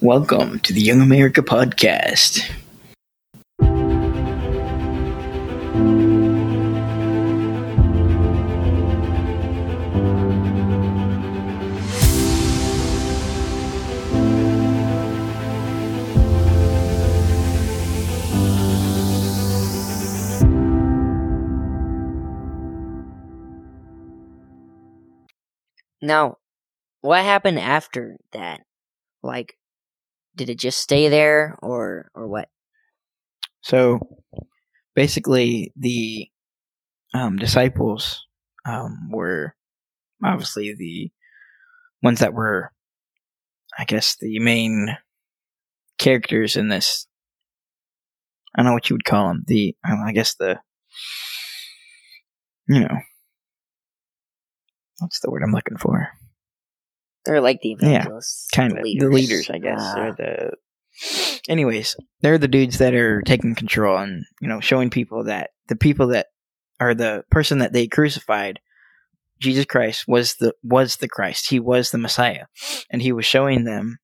Welcome to the Young America Podcast. Now, what happened after that? Like, did it just stay there, or or what? So basically, the um, disciples um, were obviously the ones that were, I guess, the main characters in this. I don't know what you would call them. The, I guess the, you know, what's the word I'm looking for? They're like the Yeah, evangelists, kind of. the the leaders, I guess, or the. Anyways, they're the dudes that are taking control and you know showing people that the people that are the person that they crucified, Jesus Christ was the was the Christ. He was the Messiah, and he was showing them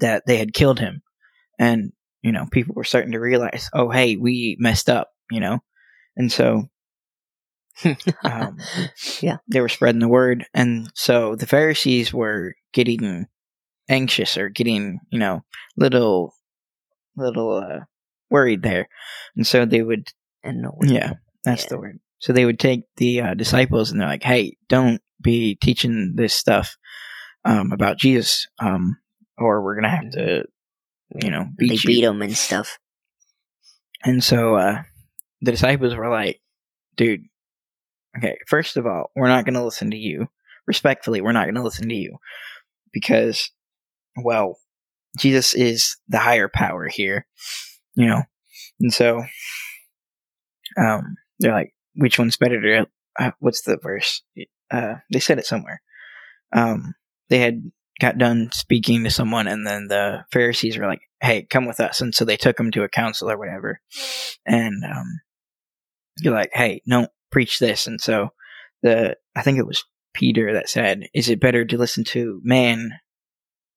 that they had killed him, and you know people were starting to realize, oh hey, we messed up, you know, and so um, Yeah. they were spreading the word, and so the Pharisees were getting anxious or getting, you know, little, little uh, worried there, and so they would, and yeah, that's Yeah. the word. So they would take the uh, disciples, and they're like, "Hey, don't be teaching this stuff um, about Jesus, um, or we're gonna have to, you know, they beat you." beat them and stuff. And so uh, the disciples were like, dude, okay, first of all, we're not going to listen to you. Respectfully, we're not going to listen to you because, well, Jesus is the higher power here, you know? And so um, they're like, which one's better to, uh, what's the verse? Uh, they said it somewhere. Um, they had got done speaking to someone, and then the Pharisees were like, hey, come with us. And so they took him to a council or whatever. And um, you're like, hey, don't preach this. And so the, I think it was Peter that said, is it better to listen to man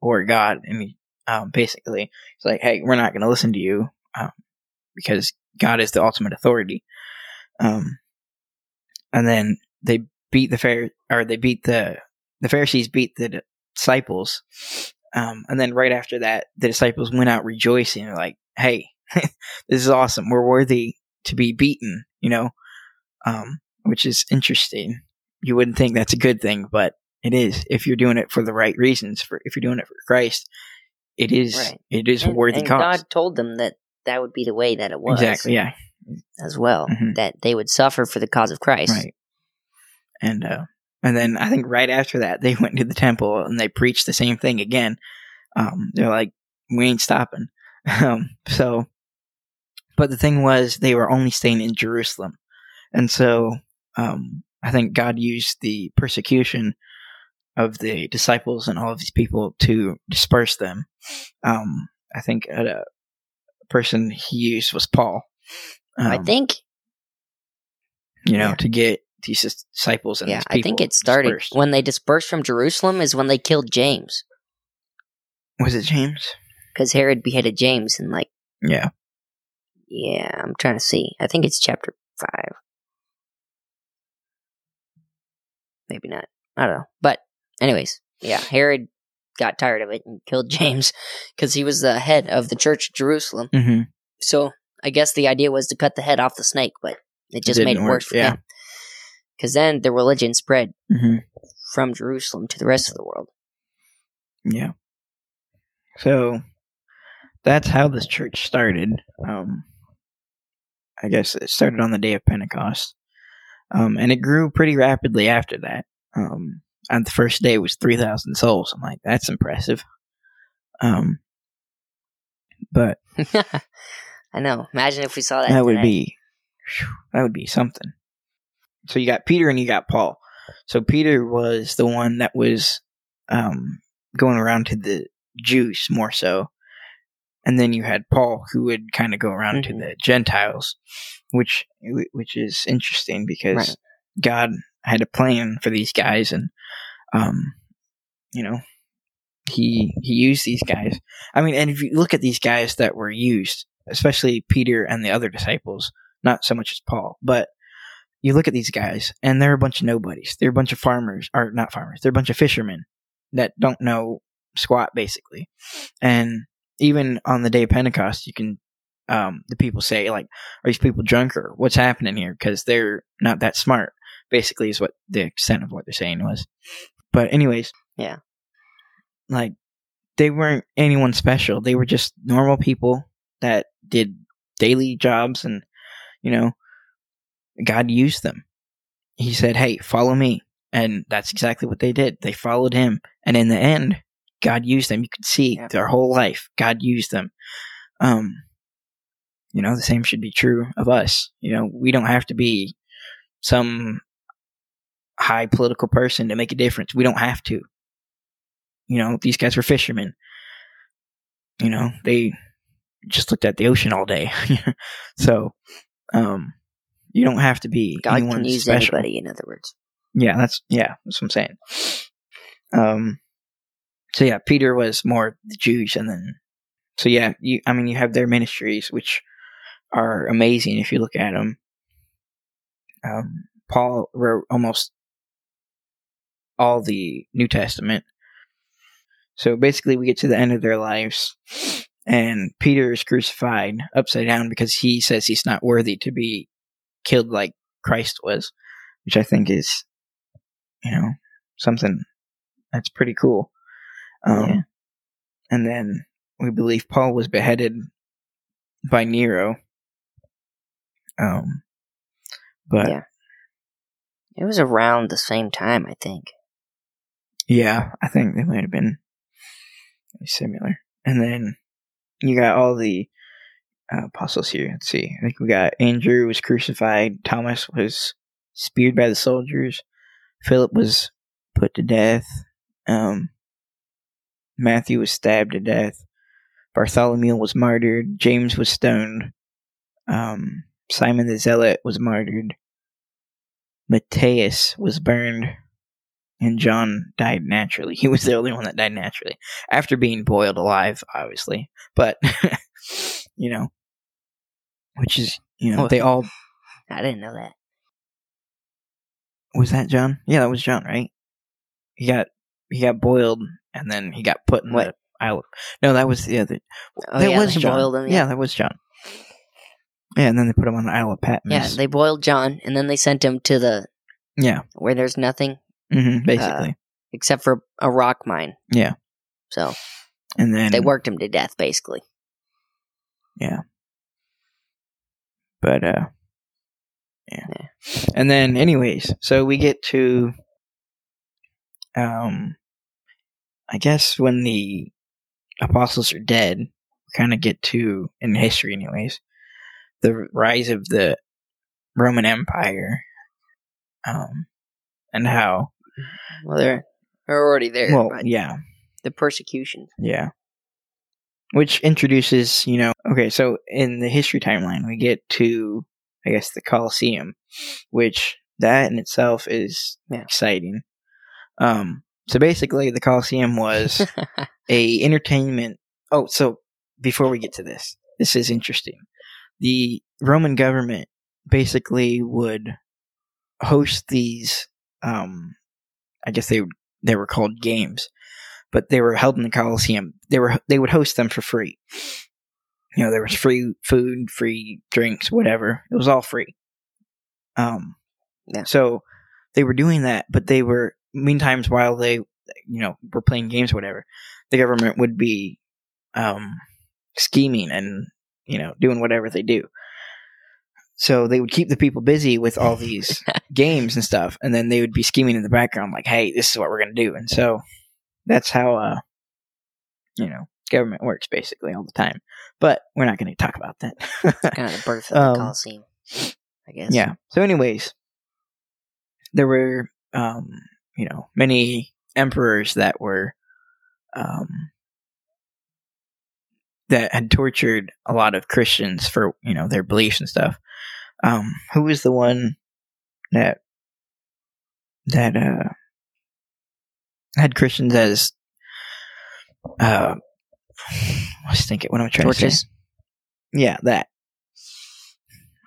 or God? And um, basically, it's like, hey, we're not going to listen to you um, because God is the ultimate authority. Um, and then they beat the fair, or they beat the the Pharisees beat the disciples. Um, and then right after that, the disciples went out rejoicing, like, "Hey, this is awesome. We're worthy to be beaten." You know, um, which is interesting. You wouldn't think that's a good thing, but it is if you're doing it for the right reasons. For if you're doing it for Christ, it is Right. it is and, worthy and cause. God told them that that would be the way that it was. exactly. Yeah. As well, Mhm. that they would suffer for the cause of Christ. Right. And uh and then I think right after that they went to the temple and they preached the same thing again. Um they're like, We ain't stopping. Um so but the thing was they were only staying in Jerusalem. And so um I think God used the persecution of the disciples and all of these people to disperse them. Um I think a, a person he used was Paul. I Um, think you know, Yeah. to get these disciples and yeah, I think it started dispersed. when they dispersed from Jerusalem is when they killed James Was it James? because Herod beheaded James and like Yeah. yeah, I'm trying to see. I think it's chapter five. Maybe not. I don't know. But anyways, yeah, Herod got tired of it and killed James because he was the head of the church of Jerusalem. Mm-hmm. So I guess the idea was to cut the head off the snake, but it just made it didn't work, worse for yeah. them. Because then the religion spread Mm-hmm. from Jerusalem to the rest of the world. Yeah. So that's how this church started. Um, I guess it started on the day of Pentecost, um, and it grew pretty rapidly after that. Um, and the first day it was three thousand souls. I'm like, that's impressive. Um, but I know. Imagine if we saw that. that would today. be that would be something. So you got Peter and you got Paul. So Peter was the one that was um, going around to the Jews more so, and then you had Paul who would kind of go around Mhm. to the Gentiles, which which is interesting because Right. God had a plan for these guys, and um, you know, he he used these guys. I mean, and if you look at these guys that were used, especially Peter and the other disciples, not so much as Paul, but you look at these guys and they're a bunch of nobodies. They're a bunch of farmers, or not farmers. They're a bunch of fishermen that don't know squat basically. And even on the day of Pentecost, you can um, the people say like, "Are these people drunk or what's happening here?" Because they're not that smart. Basically, is what the extent of what they're saying was. But anyways, Yeah. like they weren't anyone special. They were just normal people that did daily jobs, and you know, God used them. He said, "Hey, follow me," and that's exactly what they did. They followed him, and in the end, God used them. You could see Yeah. their whole life. God used them. Um, you know, the same should be true of us. You know, we don't have to be some high political person to make a difference. We don't have to. You know, these guys were fishermen. You know, they just looked at the ocean all day. so, um, you don't have to be God anyone can use special. anybody. In other words, Yeah, that's yeah, that's what I'm saying. Um, so yeah, Peter was more the Jews, and then so yeah, you I mean you have their ministries which are amazing if you look at them. Um, Paul wrote almost all the New Testament. So basically, we get to the end of their lives, and Peter is crucified upside down because he says he's not worthy to be killed like Christ was, which I think is you know, something that's pretty cool. Um, Yeah. And then we believe Paul was beheaded by Nero. Um, but Yeah. it was around the same time. I think. yeah, I think they might have been similar. And then you got all the uh, apostles here. Let's see. I think we got Andrew was crucified. Thomas was speared by the soldiers. Philip was put to death. Um, Matthew was stabbed to death. Bartholomew was martyred. James was stoned. Um, Simon the Zealot was martyred. Matthias was burned. And John died naturally. He was the only one that died naturally. After being boiled alive, obviously. But, you know, which is, you know, Oh. they all. I didn't know that. Was that John? Yeah, that was John, right? He got he got boiled and then he got put in What? the Isle. No, that was the other. Oh, that yeah, was John. boiled him. yeah. Yeah. that was John. Yeah, and then they put him on the Isle of Patmos. yeah, they boiled John, and then they sent him to the yeah, where there's nothing hmm basically. except for a rock mine. Yeah. So and then they worked him to death, basically. Yeah. But uh, yeah. And then, anyways, so we get to, um, I guess when the apostles are dead, we kind of get to in history, anyways, the rise of the Roman Empire, um, and how Well, they're they're already there. well, but yeah, the persecution. Yeah. Which introduces, you know, okay, so in the history timeline, we get to, I guess, the Colosseum, which that in itself is Yeah. exciting. Um, so basically, the Colosseum was a entertainment. Oh, so before we get to this, this is interesting. The Roman government basically would host these. Um, I guess they they were called games, but they were held in the Colosseum. They were they would host them for free. You know, there was free food, free drinks, whatever. It was all free. Um, Yeah. So they were doing that, but they were meantimes while they, you know, were playing games, or whatever. The government would be, um, scheming and you know doing whatever they do. So they would keep the people busy with all these games and stuff, and then they would be scheming in the background, like, "Hey, this is what we're gonna do." And so that's how, uh, you know, government works basically all the time. But we're not going to talk about that. kind of the birth of Um, the Colosseum. I guess. yeah. So, anyways, there were, um, you know, many emperors that were, um, that had tortured a lot of Christians for you know their beliefs and stuff. Um, who was the one that that uh had Christians as uh, I was thinking what am I trying to say? Yeah, that.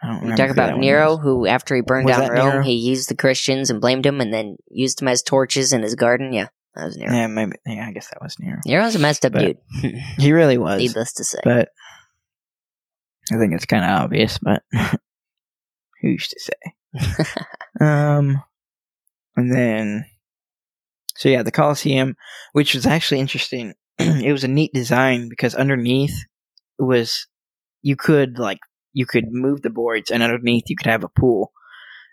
I You talk about Nero, who after he burned Was down Rome, Nero? he used the Christians and blamed them, and then used them as torches in his garden. Yeah, that was Nero. Yeah, maybe. Yeah, I guess that was Nero. Nero's a messed up But- dude. He really was. Needless to say. but I think it's kind of obvious. But who's to say? Um, and then, so yeah, the Coliseum, which was actually interesting. it was a neat design because underneath it was you could like you could move the boards, and underneath you could have a pool,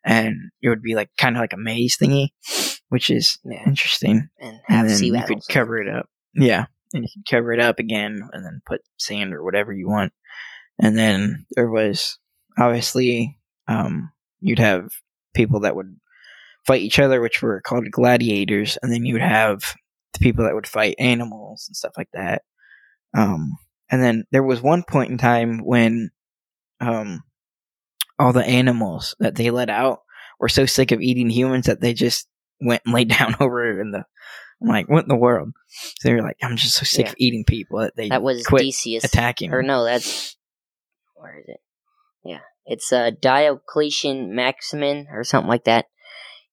and it would be like kind of like a maze thingy, which is yeah, interesting. and And then sea you could cover it up. Yeah, and you could cover it up again, and then put sand or whatever you want. And then there was obviously um, you'd have people that would fight each other, which were called gladiators, and then you would have the people that would fight animals and stuff like that. Um, and then there was one point in time when um, all the animals that they let out were so sick of eating humans that they just went and laid down over in the. I'm like, what in the world? So they were like, I'm just so sick Yeah. of eating people that they That was quit Decius. attacking. Or no, that's where is it? Yeah, it's uh, Diocletian Maximin or something like that.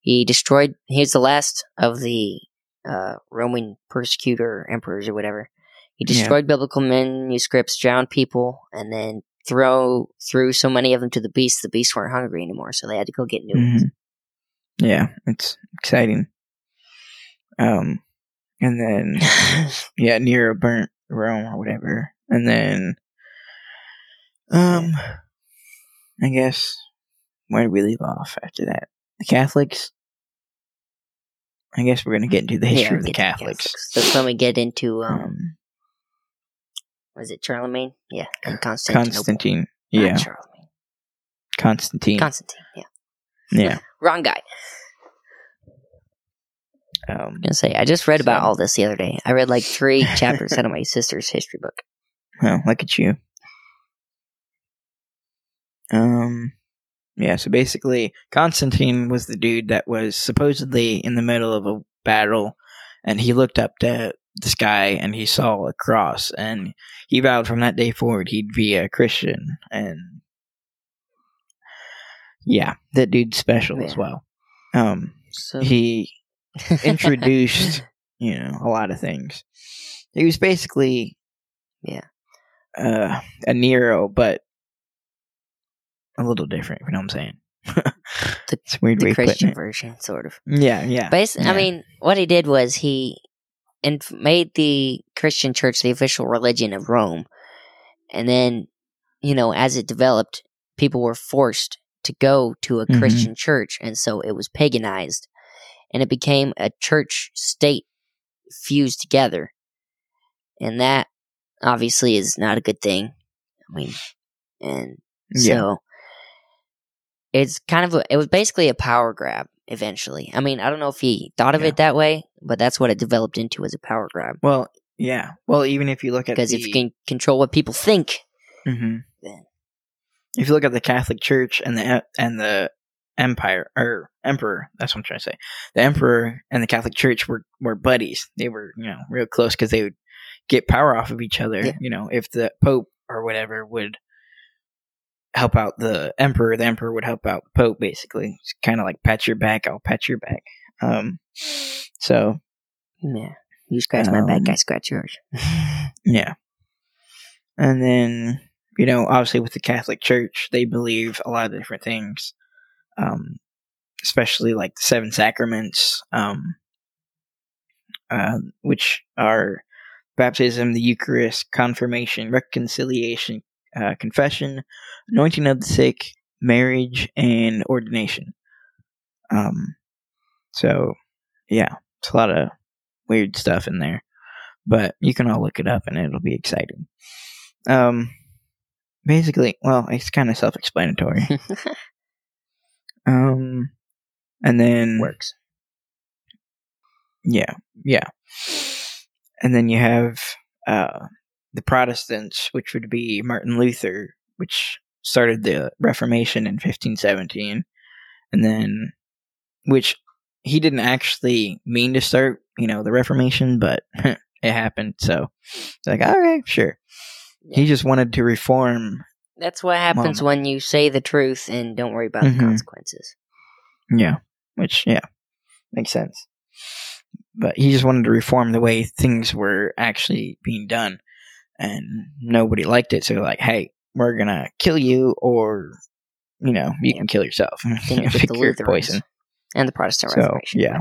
He destroyed. He's the last of the uh, Roman persecutor emperors or whatever. He Yeah. destroyed biblical manuscripts, drowned people, and then throw threw so many of them to the beasts. The beasts weren't hungry anymore, so they had to go get new ones. Yeah, it's exciting. Um, and then yeah, Nero burnt Rome or whatever, and then um, I guess where did we leave off after that? The Catholics. I guess we're gonna get into the history Yeah, of the to Catholics. That's when we get into um, Um, was it Charlemagne? Yeah, and. Constantine. Not Yeah, Charlemagne. Constantine. Constantine. Yeah, yeah. Wrong guy. Um, I'm gonna say I just read about all this the other day. I read like three chapters out of my sister's history book. Well, look at you. Um, yeah. So basically, Constantine was the dude that was supposedly in the middle of a battle, and he looked up to the sky and he saw a cross, and he vowed from that day forward he'd be a Christian. And yeah, that dude's special as well. Um, So he introduced you know a lot of things. He was basically Yeah. uh, a Nero, but a little different. You know what I'm saying? The- it's weird the Christian version, sort of. Yeah, yeah. Basically, Yeah. I mean, what he did was he and made the Christian church the official religion of Rome, and then, you know, as it developed, people were forced to go to a Mhm. Christian church, and so it was paganized, and it became a church state fused together, and that obviously is not a good thing. I mean, and yeah, so it's kind of a, it was basically a power grab eventually. I mean, I don't know if he thought of Yeah. it that way, but that's what it developed into as a power grab. well, yeah. Well, even if you look at Because the, if you can control what people think, Mhm. If you look at the Catholic Church and the and the Empire or Emperor, that's what I'm trying to say. The Emperor and the Catholic Church were were buddies. They were you know real close because they would get power off of each other. Yeah. You know, if the Pope or whatever would help out the Emperor, the Emperor would help out the Pope. Basically, it's kind of like pat your back, I'll pat your back. Um, so yeah, you scratch my back, Um, I scratch yours. Yeah. And then, you know, obviously with the Catholic Church, they believe a lot of different things, um, especially like the seven sacraments, um, uh, which are baptism, the Eucharist, confirmation, reconciliation, uh, confession, anointing of the sick, marriage, and ordination. Um, so, yeah, it's a lot of weird stuff in there but you can all look it up and it'll be exciting. Um, basically, well, it's kind of self-explanatory. um, and then Works. yeah, yeah, and then you have uh the Protestants, which would be Martin Luther, which started the Reformation in 1517, and then which he didn't actually mean to start, you know, the Reformation, but it happened. So like, all right, sure. He just wanted to reform. That's what happens Mama. when you say the truth and don't worry about Mhm. the consequences. Yeah, which yeah makes sense. But he just wanted to reform the way things were actually being done, and nobody liked it. So like, hey, we're gonna kill you, or you know, you Yeah. can kill yourself. Same with Pick the your poison. and the Protestant So Reformation. yeah,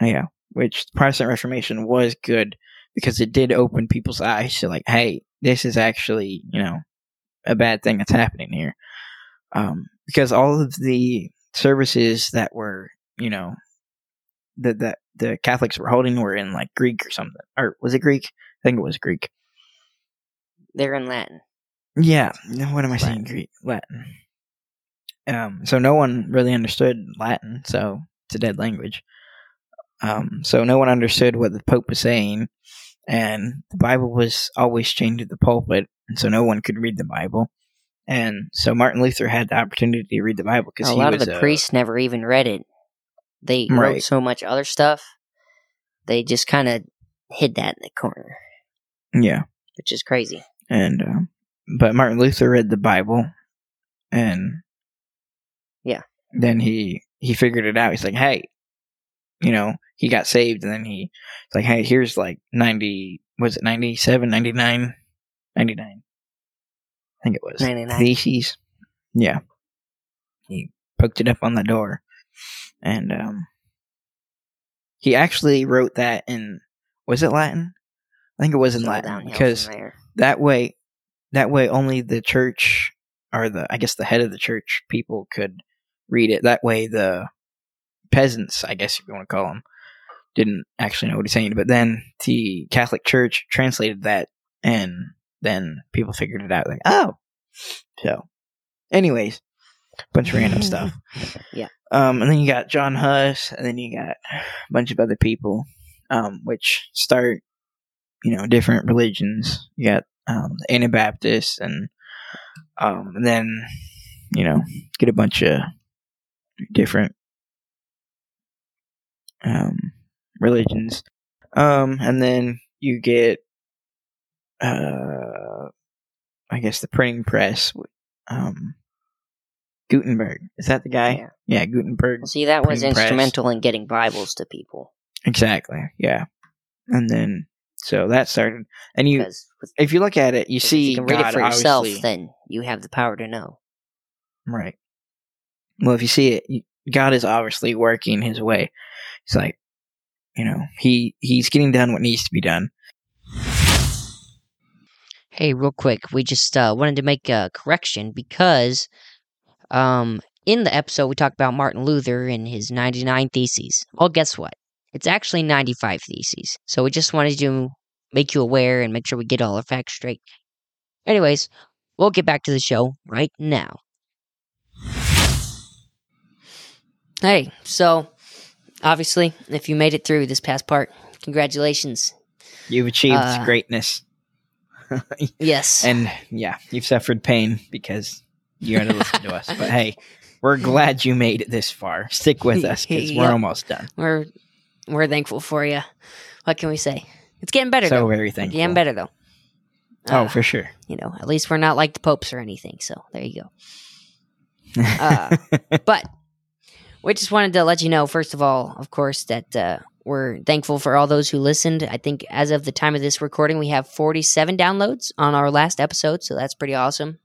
yeah. Which Protestant Reformation was good because it did open people's eyes to like, hey, this is actually you know a bad thing that's happening here. Um, because all of the services that were you know that that the Catholics were holding were in like Greek or something, or was it Greek? I think it was Greek. They're in Latin. Yeah. What am I saying? Greek, Latin. Um, so no one really understood Latin, so it's a dead language. Um, so no one understood what the Pope was saying, and the Bible was always chained to the pulpit, and so no one could read the Bible. And so Martin Luther had the opportunity to read the Bible because A lot of the a- priests never even read it. They wrote so much other stuff. They just kind of hid that in the corner, Yeah, which is crazy. and um, but Martin Luther read the Bible, and Yeah. then he he figured it out. He's like, hey, you know, he got saved, and then he it's like, hey, here's like ninety, was it 97, 99? 99. I think it was 99. theses. Yeah, he poked it up on the door, and um, he actually wrote that in was it Latin? I think it was in Latin because that way that way only the church or the i guess the head of the church people could read it that way the peasants i guess if you want to call them didn't actually know what he's saying but then the catholic church translated that and then people figured it out like oh! So anyways bunch of random stuff. Yeah. um and then you got john huss and then you got a bunch of other people um which start you know different religions. You got um, the Anabaptists, and um, and then you know get a bunch of different um, religions, um, and then you get uh, I guess the printing press. Um, Gutenberg is that the guy? Yeah. Yeah, Gutenberg. Well, see, that was printing press. instrumental in getting Bibles to people. Exactly. Yeah, and then so that started, and you Because if you look at it, you if see you can read God it for yourself, then you have the power to know. Right. Well, if you see it, you- God is obviously working His way. It's like, you know, he he's getting done what needs to be done. Hey, real quick, we just uh, wanted to make a correction because um, in the episode we talked about Martin Luther and his 99 theses. Well, guess what? It's actually 95 theses. So we just wanted to make you aware and make sure we get all our facts straight. Anyways, we'll get back to the show right now. Hey, so obviously, if you made it through this past part, congratulations. You've achieved Uh, greatness, Yes. and yeah, you've suffered pain because you had to listen to us. But hey, we're glad you made it this far. Stick with us because we're almost done. We're we're thankful for you. What can we say? It's getting better So though. very It's thankful. Getting better though. Oh, Uh, for sure. you know, at least we're not like the popes or anything. So there you go. uh, But we just wanted to let you know, first of all, of course, that uh, we're thankful for all those who listened. I think as of the time of this recording, we have 47 downloads on our last episode, so that's pretty awesome.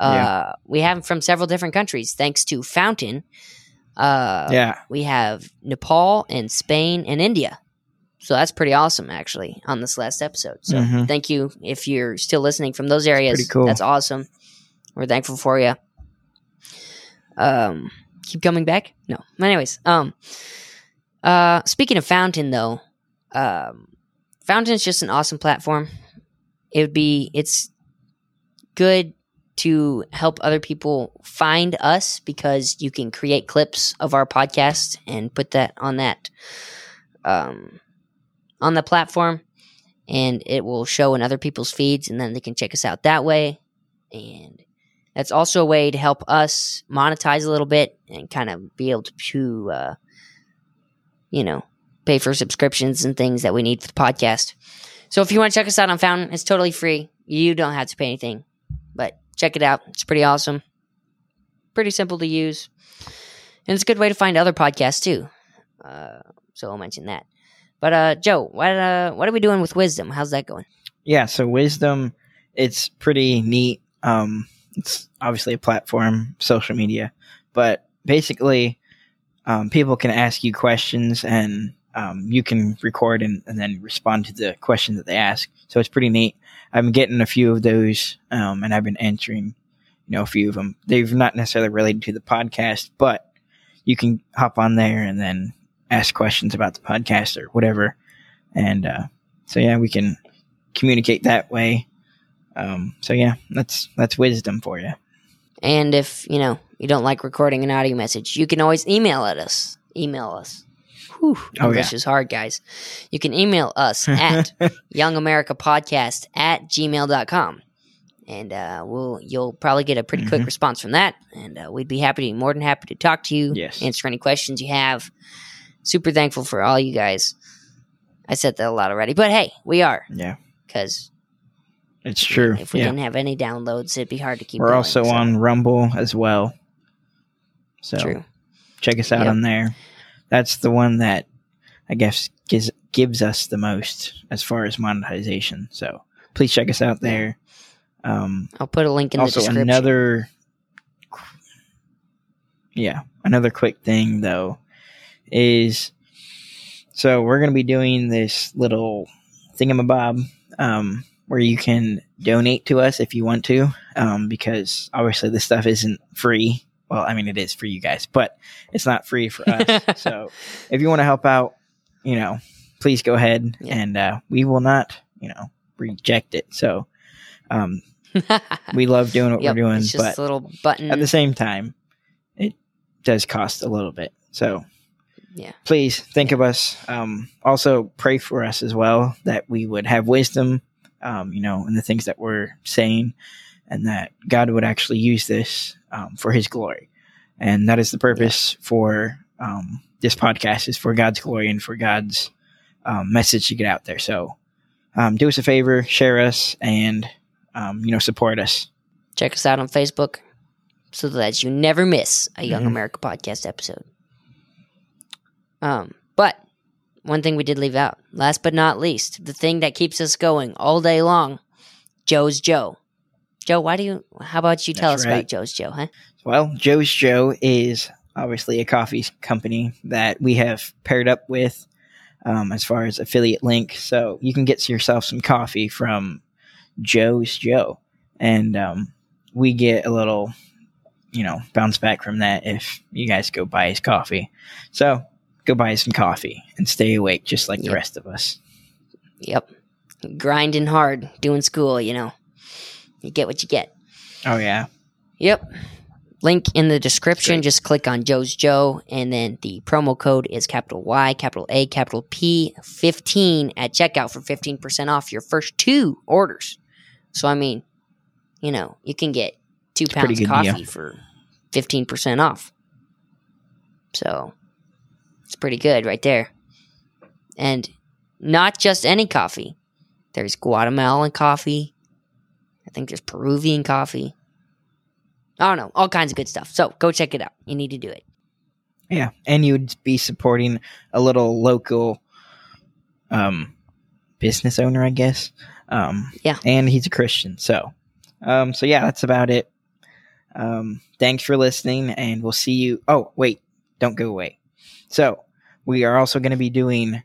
Uh, We have from several different countries, thanks to Fountain. Uh, yeah, we have Nepal and Spain and India. So that's pretty awesome, actually, on this last episode. So Mhm. thank you if you're still listening from those areas. pretty cool. That's awesome. We're thankful for you. Um, keep coming back. No, anyways. Um, uh, speaking of Fountain, though, um, Fountain's just an awesome platform. It would be it's good to help other people find us because you can create clips of our podcast and put that on that um, on the platform and it will show in other people's feeds and then they can check us out that way and that's also a way to help us monetize a little bit and kind of be able to uh, you know pay for subscriptions and things that we need for the podcast. So if you want to check us out on Fountain, it's totally free. You don't have to pay anything, but check it out. It's pretty awesome. Pretty simple to use. And it's a good way to find other podcasts too. Uh, so I'll mention that. But uh, Joe, what uh, what are we doing with Wisdom? How's that going? Yeah, so Wisdom, it's pretty neat. Um, it's obviously a platform, social media, but basically, um, people can ask you questions and um, you can record and, and, then respond to the question that they ask. So it's pretty neat. I'm getting a few of those, um, and I've been answering, you know, a few of them. They've not necessarily related to the podcast, but you can hop on there and then ask questions about the podcast or whatever. And uh, so yeah, we can communicate that way. Um, so yeah, that's that's wisdom for you. And if you know you don't like recording an audio message, you can always email at us. Email us. Whew, oh, English yeah. is hard, guys. You can email us at youngamericapodcast at gmail.com. And uh, we'll you'll probably get a pretty mm-hmm. quick response from that. And uh, we'd be happy to more than happy to talk to you, yes. answer any questions you have. Super thankful for all you guys. I said that a lot already, but hey, we are. Yeah. Because it's true. If we yeah. didn't have any downloads, it'd be hard to keep. We're going, also so. on Rumble as well. So true. check us out yep. on there. That's the one that I guess gives gives us the most as far as monetization. So please check us out there. Um, I'll put a link in also the description. another, yeah, another quick thing though is so we're going to be doing this little thingamabob um, where you can donate to us if you want to, um, because obviously this stuff isn't free. Well, I mean, it is for you guys, but it's not free for us. so if you want to help out, you know, please go ahead yeah. and uh, we will not, you know, reject it. So um, we love doing what yep, we're doing, but little button. at the same time, it does cost a little bit. So yeah. Please think of us. Um, also, pray for us as well that we would have wisdom, um, you know, and the things that we're saying, and that God would actually use this um, for His glory. And that is the purpose for um, this podcast is for God's glory and for God's um, message to get out there. So, um, do us a favor, share us, and you know, support us. Check us out on Facebook so that you never miss a Young mm-hmm. America podcast episode. Um, one thing we did leave out, last but not least, the thing that keeps us going all day long, Joe's Joe. Joe, why do you? How about you tell That's us right. about Joe's Joe, huh? Well, Joe's Joe is obviously a coffee company that we have paired up with um, as far as affiliate link. So you can get yourself some coffee from Joe's Joe, and um, we get a little, you know, bounce back from that if you guys go buy his coffee. So go buy some coffee and stay awake just like yep. the rest of us. Yep. Grinding hard, doing school, you know. You get what you get. Oh, yeah. Yep. Link in the description. Just click on Joe's Joe, and then the promo code is capital Y, capital A, capital P, 15 at checkout for 15% off your first two orders. So, I mean, you know, you can get two it's pounds of coffee deal. for 15% off. So, it's pretty good right there. And not just any coffee. There's Guatemalan coffee. I think there's Peruvian coffee. I don't know, all kinds of good stuff. So go check it out. You need to do it. Yeah, and you'd be supporting a little local um, business owner, I guess. Um, yeah, and he's a Christian. So, um, so yeah, that's about it. Um, thanks for listening, and we'll see you. Oh, wait, don't go away. So, we are also going to be doing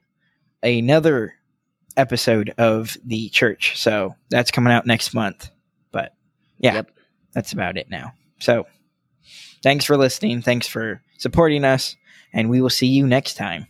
another episode of the church. So, that's coming out next month. But yeah, yep. that's about it now. So, thanks for listening. Thanks for supporting us. And we will see you next time.